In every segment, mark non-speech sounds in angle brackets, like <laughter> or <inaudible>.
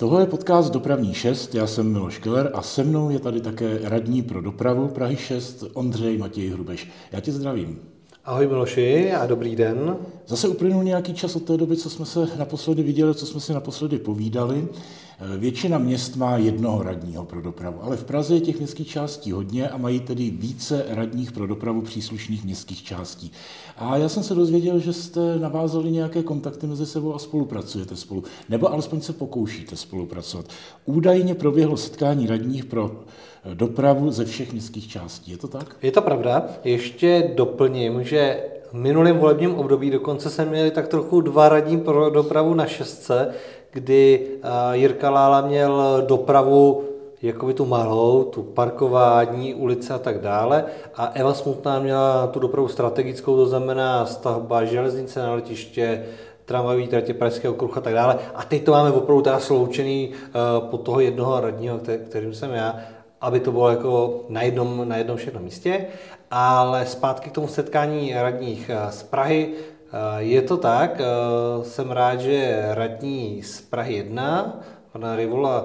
Tohle je podcast Dopravní 6, já jsem Miloš Keller a se mnou je tady také radní pro dopravu Prahy 6 Ondřej Matěj Hrubeš. Já tě zdravím. Ahoj Miloši a dobrý den. Zase uplynul nějaký čas od té doby, co jsme se naposledy viděli, co jsme si naposledy povídali. Většina měst má jednoho radního pro dopravu, ale v Praze je těch městských částí hodně a mají tedy více radních pro dopravu příslušných městských částí. A já jsem se dozvěděl, že jste navázali nějaké kontakty mezi sebou a spolupracujete spolu, nebo alespoň se pokoušíte spolupracovat. Údajně proběhlo setkání radních pro dopravu ze všech městských částí. Je to tak? Je to pravda. Ještě doplním, že v minulém volebním období dokonce jsme měli tak trochu dva radní pro dopravu na šestce, kdy Jirka Lála měl dopravu jakoby tu malou, tu parkování, ulice a tak dále. A Eva Smutná měla tu dopravu strategickou, to znamená stavba železnice na letiště, tramvajové tratě Pražského kruh a tak dále. A teď to máme opravdu teda sloučený uh, pod toho jednoho radního, kterým jsem já, aby to bylo jako na jednom, na jednom všechnom místě. Ale zpátky k tomu setkání radních z Prahy. Je to tak, jsem rád, že radní z Prahy 1, pana Rivola,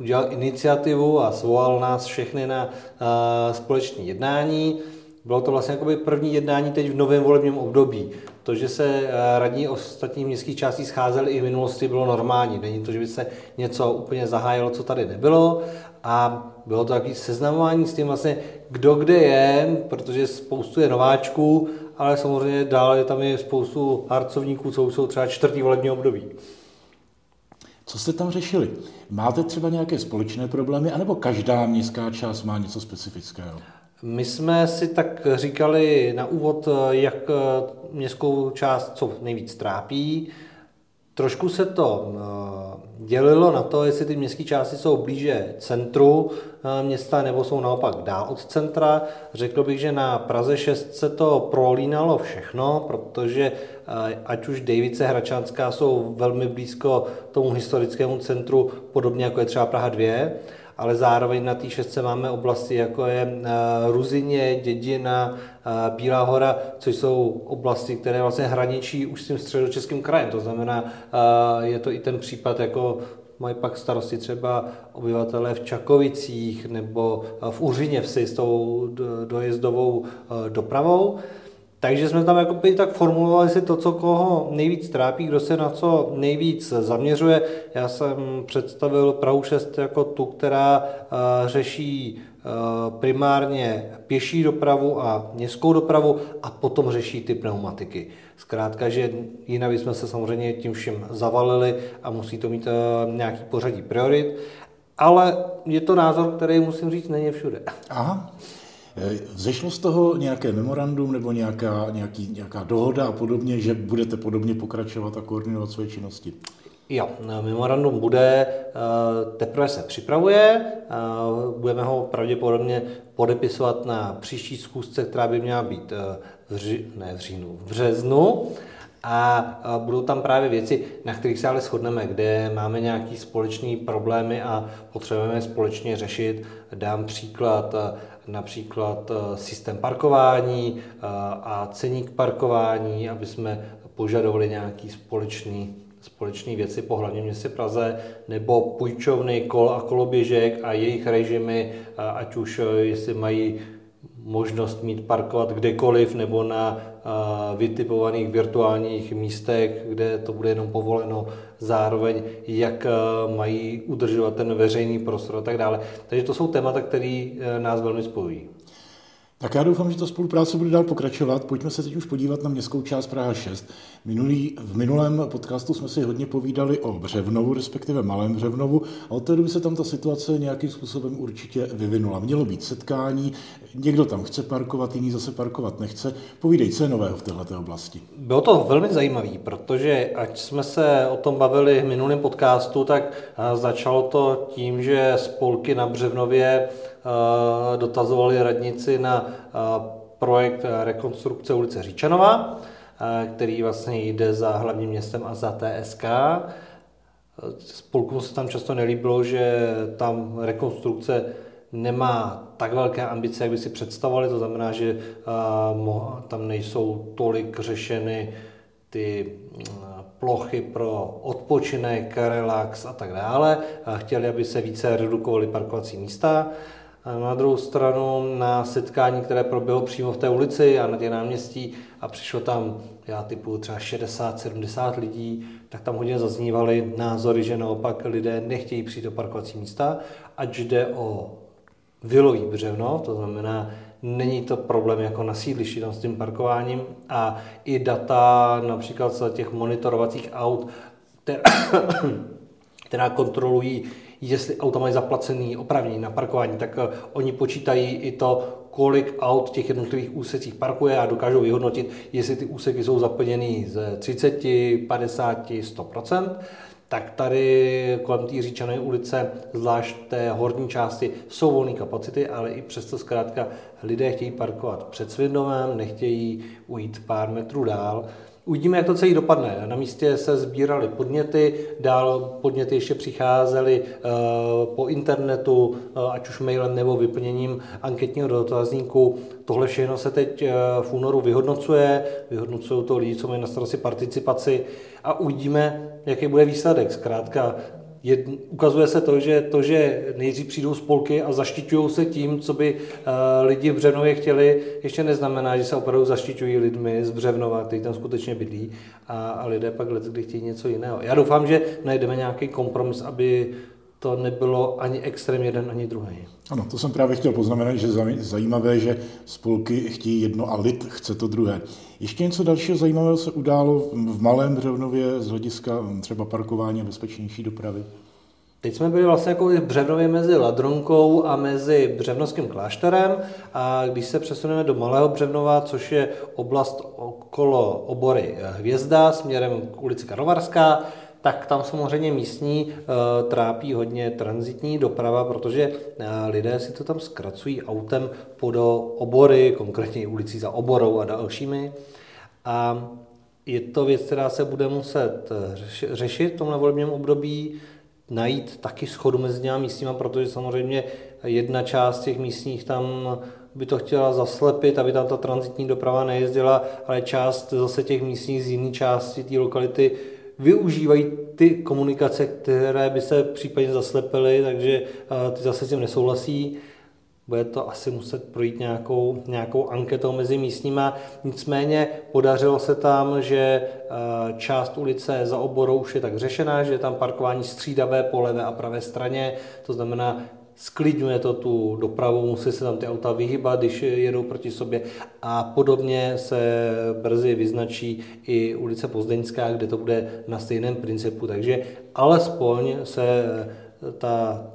udělal iniciativu a svolal nás všechny na společné jednání. Bylo to vlastně jakoby první jednání teď v novém volebním období. To, že se radní ostatních městských částí scházeli i v minulosti, bylo normální. Není to, že by se něco úplně zahájilo, co tady nebylo. A bylo to takové seznamování s tím vlastně, kdo kde je, protože spoustu je nováčků, ale samozřejmě dál je tam je spoustu harcovníků, co jsou třeba čtvrtý volební období. Co jste tam řešili? Máte třeba nějaké společné problémy, anebo každá městská část má něco specifického? My jsme si tak říkali na úvod, jak městskou část co nejvíc trápí. Trošku se to dělilo na to, jestli ty městské části jsou blíže centru eh, města nebo jsou naopak dál od centra. Řekl bych, že na Praze 6 se to prolínalo všechno, protože eh, ať už Davice Hračanská jsou velmi blízko tomu historickému centru, podobně jako je třeba Praha 2, ale zároveň na té šestce máme oblasti, jako je eh, Ruzině, Dědina, eh, Bílá hora, což jsou oblasti, které vlastně hraničí už s tím středočeským krajem. To znamená, eh, je to i ten případ, jako mají pak starosti třeba obyvatelé v Čakovicích nebo v Uřině vsi s tou dojezdovou dopravou. Takže jsme tam jako tak formulovali si to, co koho nejvíc trápí, kdo se na co nejvíc zaměřuje. Já jsem představil Prahu 6 jako tu, která uh, řeší uh, primárně pěší dopravu a městskou dopravu a potom řeší ty pneumatiky. Zkrátka, že jinak bychom se samozřejmě tím všem zavalili a musí to mít uh, nějaký pořadí priorit. Ale je to názor, který musím říct, není všude. Aha. Vzešlo z toho nějaké memorandum nebo nějaká, nějaký, nějaká dohoda a podobně, že budete podobně pokračovat a koordinovat své činnosti? Jo, memorandum bude, eh, teprve se připravuje, eh, budeme ho pravděpodobně podepisovat na příští schůzce, která by měla být eh, v, ři, ne v říjnu, v březnu. A budou tam právě věci, na kterých se ale shodneme, kde máme nějaké společné problémy a potřebujeme společně řešit. Dám příklad, například systém parkování a ceník parkování, aby jsme požadovali nějaký společný společné věci po hlavním městě Praze, nebo půjčovny kol a koloběžek a jejich režimy, ať už jestli mají možnost mít parkovat kdekoliv nebo na vytipovaných virtuálních místech, kde to bude jenom povoleno, zároveň jak mají udržovat ten veřejný prostor a tak dále. Takže to jsou témata, které e, nás velmi spojují. Tak já doufám, že ta spolupráce bude dál pokračovat. Pojďme se teď už podívat na městskou část Praha 6. Minulý, v minulém podcastu jsme si hodně povídali o Břevnovu, respektive Malém Břevnovu, a od té doby se tam ta situace nějakým způsobem určitě vyvinula. Mělo být setkání, někdo tam chce parkovat, jiný zase parkovat nechce. Povídej, co je nového v této oblasti? Bylo to velmi zajímavé, protože ať jsme se o tom bavili v minulém podcastu, tak začalo to tím, že spolky na Břevnově dotazovali radnici na projekt rekonstrukce ulice Říčanova, který vlastně jde za hlavním městem a za TSK. Spolkům se tam často nelíbilo, že tam rekonstrukce nemá tak velké ambice, jak by si představovali, to znamená, že tam nejsou tolik řešeny ty plochy pro odpočinek, relax a tak dále. Chtěli, aby se více redukovaly parkovací místa. Na druhou stranu na setkání, které proběhlo přímo v té ulici a na těch náměstí a přišlo tam, já typu třeba 60-70 lidí, tak tam hodně zaznívaly názory, že naopak lidé nechtějí přijít do parkovací místa, ať jde o vilový břevno, to znamená, není to problém jako na sídlišti tam s tím parkováním a i data například z těch monitorovacích aut, která <coughs> kontrolují jestli auta mají zaplacený opravnění na parkování, tak eh, oni počítají i to, kolik aut v těch jednotlivých úsecích parkuje a dokážou vyhodnotit, jestli ty úseky jsou zaplněny z 30, 50, 100%. Tak tady kolem té říčané ulice, zvlášť té horní části, jsou volné kapacity, ale i přesto zkrátka lidé chtějí parkovat před svým domem, nechtějí ujít pár metrů dál. Uvidíme, jak to celý dopadne. Na místě se sbíraly podněty, dál podněty ještě přicházely eh, po internetu, eh, ať už mailem nebo vyplněním anketního dotazníku. Tohle všechno se teď eh, v únoru vyhodnocuje, vyhodnocují to lidi, co mají na starosti participaci a uvidíme, jaký bude výsledek. Zkrátka je, ukazuje se to, že to, že nejdřív přijdou spolky a zaštiťují se tím, co by uh, lidi v Břevnově chtěli, ještě neznamená, že se opravdu zaštiťují lidmi z Břevnova, kteří tam skutečně bydlí a, a lidé pak let, kdy chtějí něco jiného. Já doufám, že najdeme nějaký kompromis, aby to nebylo ani extrém jeden, ani druhý. Ano, to jsem právě chtěl poznamenat, že zajímavé, že spolky chtějí jedno a lid chce to druhé. Ještě něco dalšího zajímavého se událo v Malém Břevnově z hlediska třeba parkování a bezpečnější dopravy? Teď jsme byli vlastně jako v Břevnově mezi Ladronkou a mezi Břevnovským klášterem a když se přesuneme do Malého Břevnova, což je oblast okolo obory Hvězda směrem k ulici Karlovarská, tak tam samozřejmě místní uh, trápí hodně transitní doprava, protože uh, lidé si to tam zkracují autem pod obory, konkrétně ulicí za oborou a dalšími. A je to věc, která se bude muset eh, řešit v tomhle volebním období, najít taky schodu mezi těmi místníma, protože samozřejmě jedna část těch místních tam by to chtěla zaslepit, aby tam ta transitní doprava nejezdila, ale část zase těch místních z jiné části té lokality využívají ty komunikace, které by se případně zaslepily, takže ty zase s tím nesouhlasí. Bude to asi muset projít nějakou, nějakou anketou mezi místníma. Nicméně podařilo se tam, že část ulice za oborou už je tak řešená, že je tam parkování střídavé po levé a pravé straně, to znamená, sklidňuje to tu dopravu, musí se tam ty auta vyhybat, když jedou proti sobě a podobně se brzy vyznačí i ulice Pozdeňská, kde to bude na stejném principu, takže alespoň se ta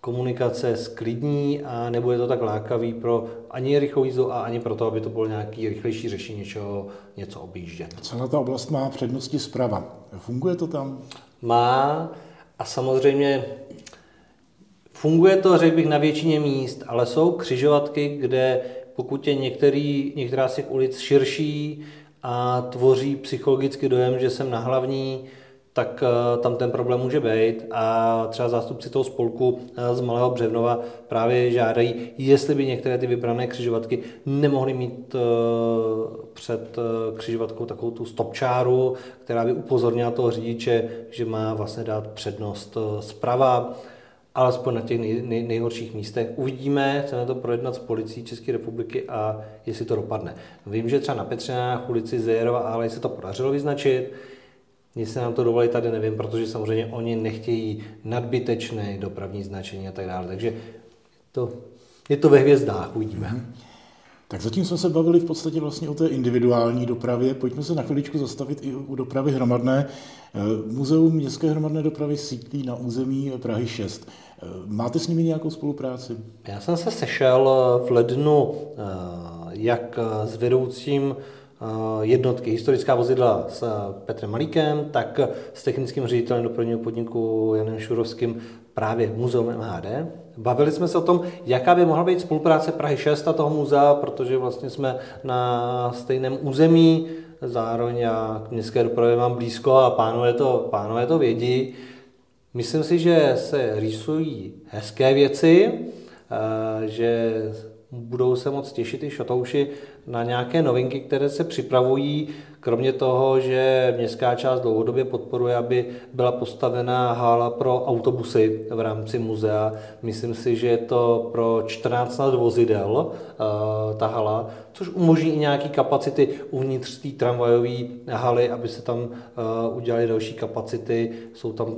komunikace sklidní a nebude to tak lákavý pro ani rychlou jízdu a ani pro to, aby to bylo nějaký rychlejší řešení něčeho, něco objíždět. Celá ta oblast má přednosti zprava. Funguje to tam? Má a samozřejmě Funguje to, řekl bych, na většině míst, ale jsou křižovatky, kde pokud je některý, některá z těch ulic širší a tvoří psychologický dojem, že jsem na hlavní, tak uh, tam ten problém může být. A třeba zástupci toho spolku uh, z Malého Břevnova právě žádají, jestli by některé ty vybrané křižovatky nemohly mít uh, před křižovatkou takovou tu stopčáru, která by upozornila toho řidiče, že má vlastně dát přednost zprava alespoň na těch nej, nej, nejhorších místech. Uvidíme, chceme to projednat s policií České republiky a jestli to dopadne. Vím, že třeba na Petřinách, ulici Zejerova, ale se to podařilo vyznačit. Jestli nám to dovolí tady, nevím, protože samozřejmě oni nechtějí nadbytečné dopravní značení a tak dále. Takže to, je to ve hvězdách, uvidíme. Mm-hmm. Tak zatím jsme se bavili v podstatě vlastně o té individuální dopravě. Pojďme se na chviličku zastavit i u dopravy hromadné. Eh, Muzeum městské hromadné dopravy sídlí na území Prahy 6. Eh, máte s nimi nějakou spolupráci? Já jsem se sešel v lednu jak s vedoucím jednotky historická vozidla s Petrem Malíkem, tak s technickým ředitelem dopravního podniku Janem Šurovským právě Muzeum MHD. Bavili jsme se o tom, jaká by mohla být spolupráce Prahy 6 a toho muzea, protože vlastně jsme na stejném území, zároveň já k městské dopravě mám blízko a pánové to, pánové to vědí. Myslím si, že se rýsují hezké věci, že budou se moc těšit i šotouši na nějaké novinky, které se připravují, kromě toho, že městská část dlouhodobě podporuje, aby byla postavena hala pro autobusy v rámci muzea. Myslím si, že je to pro 14 vozidel eh, ta hala, což umožní i nějaké kapacity uvnitř té tramvajové haly, aby se tam eh, udělaly další kapacity. Jsou tam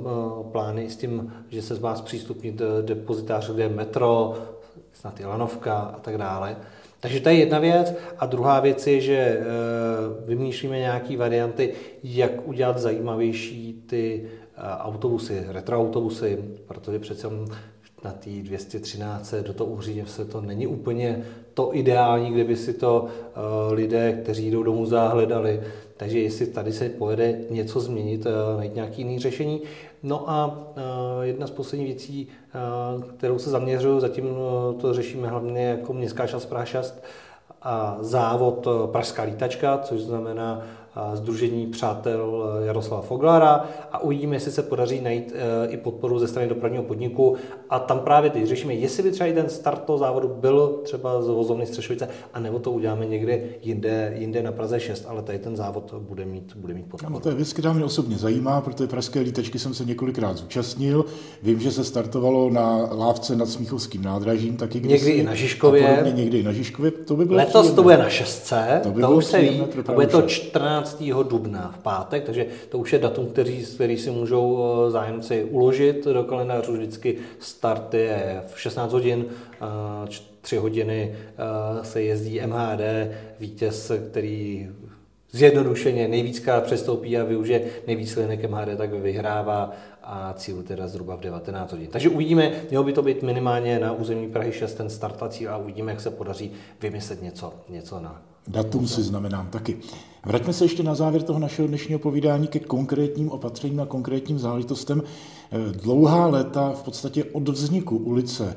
plány s tím, že se má zpřístupnit depozitář, kde je metro, snad i lanovka a tak dále. Takže to je jedna věc. A druhá věc je, že e, vymýšlíme nějaké varianty, jak udělat zajímavější ty e, autobusy, retroautobusy, protože přece na té 213 do toho uhříně se to není úplně to ideální, kde by si to e, lidé, kteří jdou do muzea, hledali. Takže jestli tady se povede něco změnit, najít nějaké jiné řešení. No a jedna z posledních věcí, kterou se zaměřuju, zatím to řešíme hlavně jako městská část Praha 6, a závod Pražská lítačka, což znamená Združení přátel eh, Jaroslava Foglara a uvidíme, jestli se podaří najít eh, i podporu ze strany dopravního podniku. A tam právě teď řešíme, jestli by třeba i ten start toho závodu byl třeba z vozovny Střešovice, anebo to uděláme někde jinde, jinde na Praze 6, ale tady ten závod bude mít, bude mít podporu. No, to je věc, která mě osobně zajímá, protože pražské lítačky jsem se několikrát zúčastnil. Vím, že se startovalo na lávce nad Smíchovským nádražím, taky kdysi, Někdy i na Žižkově. Podobně, někdy i na Žižkově. To by bylo Letos příjemné. to bude na šestce, to, by to už se ví, bude to 14 15. dubna v pátek, takže to už je datum, který, který si můžou eh, zájemci uložit do kalendářů. Vždycky start je v 16 hodin, 3 eh, hodiny eh, se jezdí MHD, vítěz, který zjednodušeně nejvíckrát přestoupí a využije nejvíc linek MHD, tak vyhrává a cíl teda zhruba v 19 hodin. Takže uvidíme, mělo by to být minimálně na území Prahy 6 ten startací a uvidíme, jak se podaří vymyslet něco, něco na Datum si znamenám taky. Vraťme se ještě na závěr toho našeho dnešního povídání ke konkrétním opatřením a konkrétním záležitostem. Dlouhá léta, v podstatě od vzniku ulice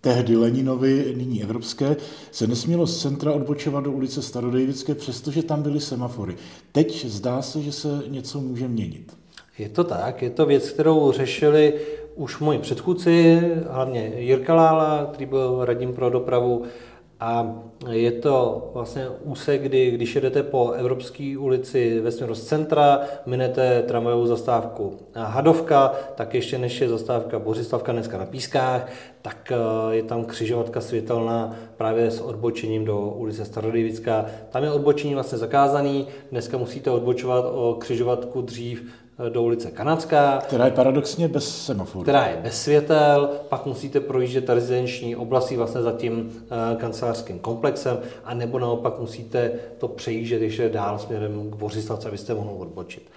tehdy Leninovy, nyní Evropské, se nesmělo z centra odbočovat do ulice Starodejvické, přestože tam byly semafory. Teď zdá se, že se něco může měnit. Je to tak, je to věc, kterou řešili už moji předchůdci, hlavně Jirka Lála, který byl radním pro dopravu, a je to vlastně úsek, kdy když jedete po Evropské ulici ve směru z centra, minete tramvajovou zastávku Hadovka, tak ještě než je zastávka Bořislavka dneska na Pískách, tak eh, je tam křižovatka světelná právě s odbočením do ulice Starodivická. Tam je odbočení vlastně zakázaný, dneska musíte odbočovat o křižovatku dřív do ulice Kanadská. Která je paradoxně bez semaforu. Která je bez světel, pak musíte projíždět rezidenční oblasti vlastně za tím uh, kancelářským komplexem, a nebo naopak musíte to přejíždět ještě dál směrem k Bořislavce, abyste mohli odbočit.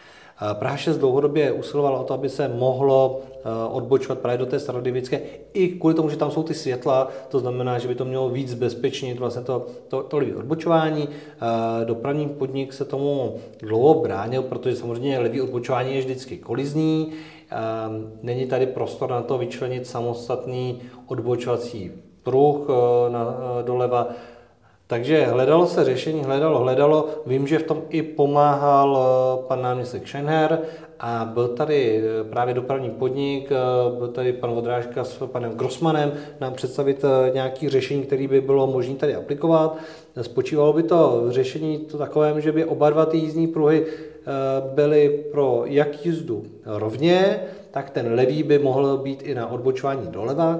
Praha 6 dlouhodobě usilovala o to, aby se mohlo eh, odbočovat právě do té starodivické, i kvůli tomu, že tam jsou ty světla, to znamená, že by to mělo víc bezpečnit vlastně to, to, to odbočování. Eh, dopravní podnik se tomu dlouho bránil, protože samozřejmě levý odbočování je vždycky kolizní, eh, Není tady prostor na to vyčlenit samostatný odbočovací pruh na, doleva. Takže hledalo se řešení, hledalo, hledalo. Vím, že v tom i pomáhal eh, pan náměstek Schenher a byl tady eh, právě dopravní podnik, eh, byl tady pan Vodrážka s panem Grossmanem nám představit nějaké řešení, které by bylo možné tady aplikovat. Spočívalo by to řešení to takovém, že by oba dva ty jízdní pruhy byly pro jak jízdu rovně, tak ten levý by mohl být i na odbočování doleva,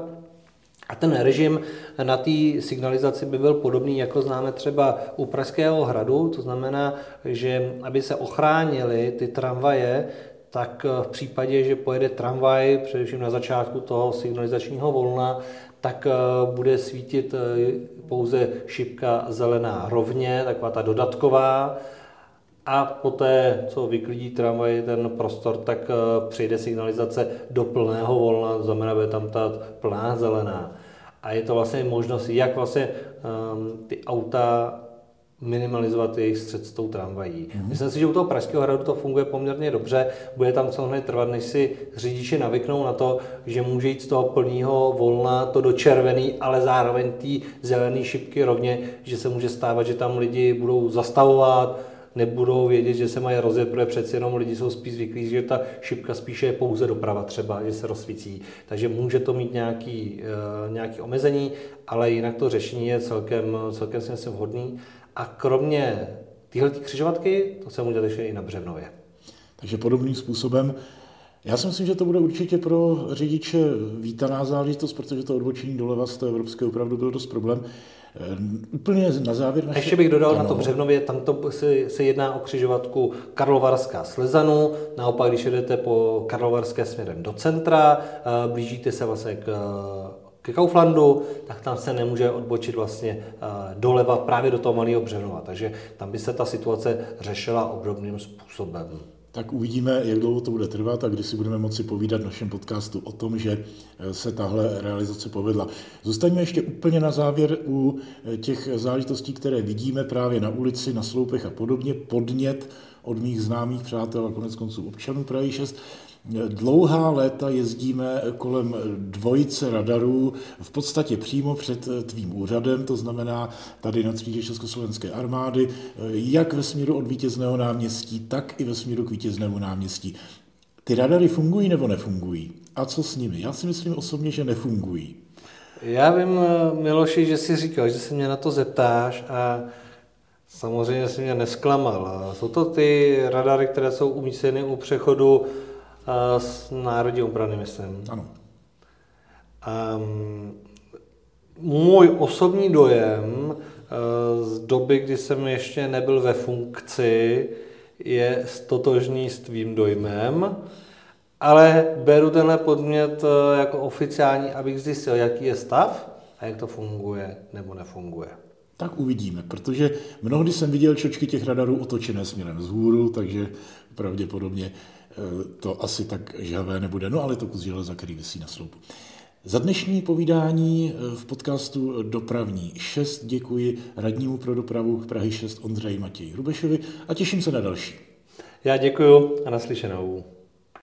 a ten režim na té signalizaci by byl podobný, jako známe třeba u Pražského hradu, to znamená, že aby se ochránili ty tramvaje, tak v případě, že pojede tramvaj, především na začátku toho signalizačního volna, tak eh, bude svítit eh, pouze šipka zelená rovně, taková ta dodatková, a poté, co vyklidí tramvaj ten prostor, tak eh, přijde signalizace do plného volna, znamená, bude tam ta plná zelená. A je to vlastně možnost, jak vlastně um, ty auta minimalizovat jejich střed s tou tramvají. Mm-hmm. Myslím si, že u toho Pražského hradu to funguje poměrně dobře. Bude tam samozřejmě trvat, než si řidiči navyknou na to, že může jít z toho plného volna to do červený, ale zároveň ty zelené šipky rovně, že se může stávat, že tam lidi budou zastavovat, nebudou vědět, že se mají rozjet, protože přeci jenom lidi jsou spíš zvyklí, že ta šipka spíše je pouze doprava třeba, že se rozsvící. Takže může to mít nějaký, uh, nějaký omezení, ale jinak to řešení je celkem, celkem si myslím vhodný. A kromě tyhle křižovatky, to se může ještě i na Břevnově. Takže podobným způsobem já si myslím, že to bude určitě pro řidiče vítaná záležitost, protože to odbočení doleva z té evropské opravdu byl dost problém. Eh, úplně na závěr naše... Ještě bych dodal ano. na to Břevnově, tam to se, se jedná o křižovatku Karlovarská Slezanu, naopak když jedete po Karlovarské směrem do centra, eh, blížíte se vlastně k ke Kauflandu, tak tam se nemůže odbočit vlastně doleva právě do toho malého Břevnova. Takže tam by se ta situace řešila obdobným způsobem tak uvidíme, jak dlouho to bude trvat a kdy si budeme moci povídat v našem podcastu o tom, že eh, se tahle realizace povedla. Zůstaňme ještě úplně na závěr u eh, těch záležitostí, které vidíme právě na ulici, na sloupech a podobně. Podnět od mých známých přátel a konec konců občanů Prahy 6 Dlouhá léta jezdíme kolem dvojice radarů, v podstatě přímo před tvým úřadem, to znamená tady na třídě Československé armády, jak ve směru od vítězného náměstí, tak i ve směru k vítěznému náměstí. Ty radary fungují nebo nefungují? A co s nimi? Já si myslím osobně, že nefungují. Já vím, Miloši, že jsi říkal, že se mě na to zeptáš a samozřejmě si mě nesklamal. Jsou to ty radary, které jsou umístěny u přechodu z Národní obrany, myslím. Ano. Um, můj osobní dojem uh, z doby, kdy jsem ještě nebyl ve funkci, je stotožný s tvým dojmem, ale beru tenhle podmět uh, jako oficiální, abych zjistil, jaký je stav a jak to funguje nebo nefunguje. Tak uvidíme, protože mnohdy jsem viděl čočky těch radarů otočené směrem vzhůru, takže pravděpodobně Eh, to asi tak žhavé nebude, no ale to kus železa, který vysí na sloupu. Za dnešní povídání eh, v podcastu Dopravní 6 děkuji radnímu pro dopravu Prahy 6 Ondřeji Matěji Rubešovi a těším se na další. Já děkuji a naslyšenou.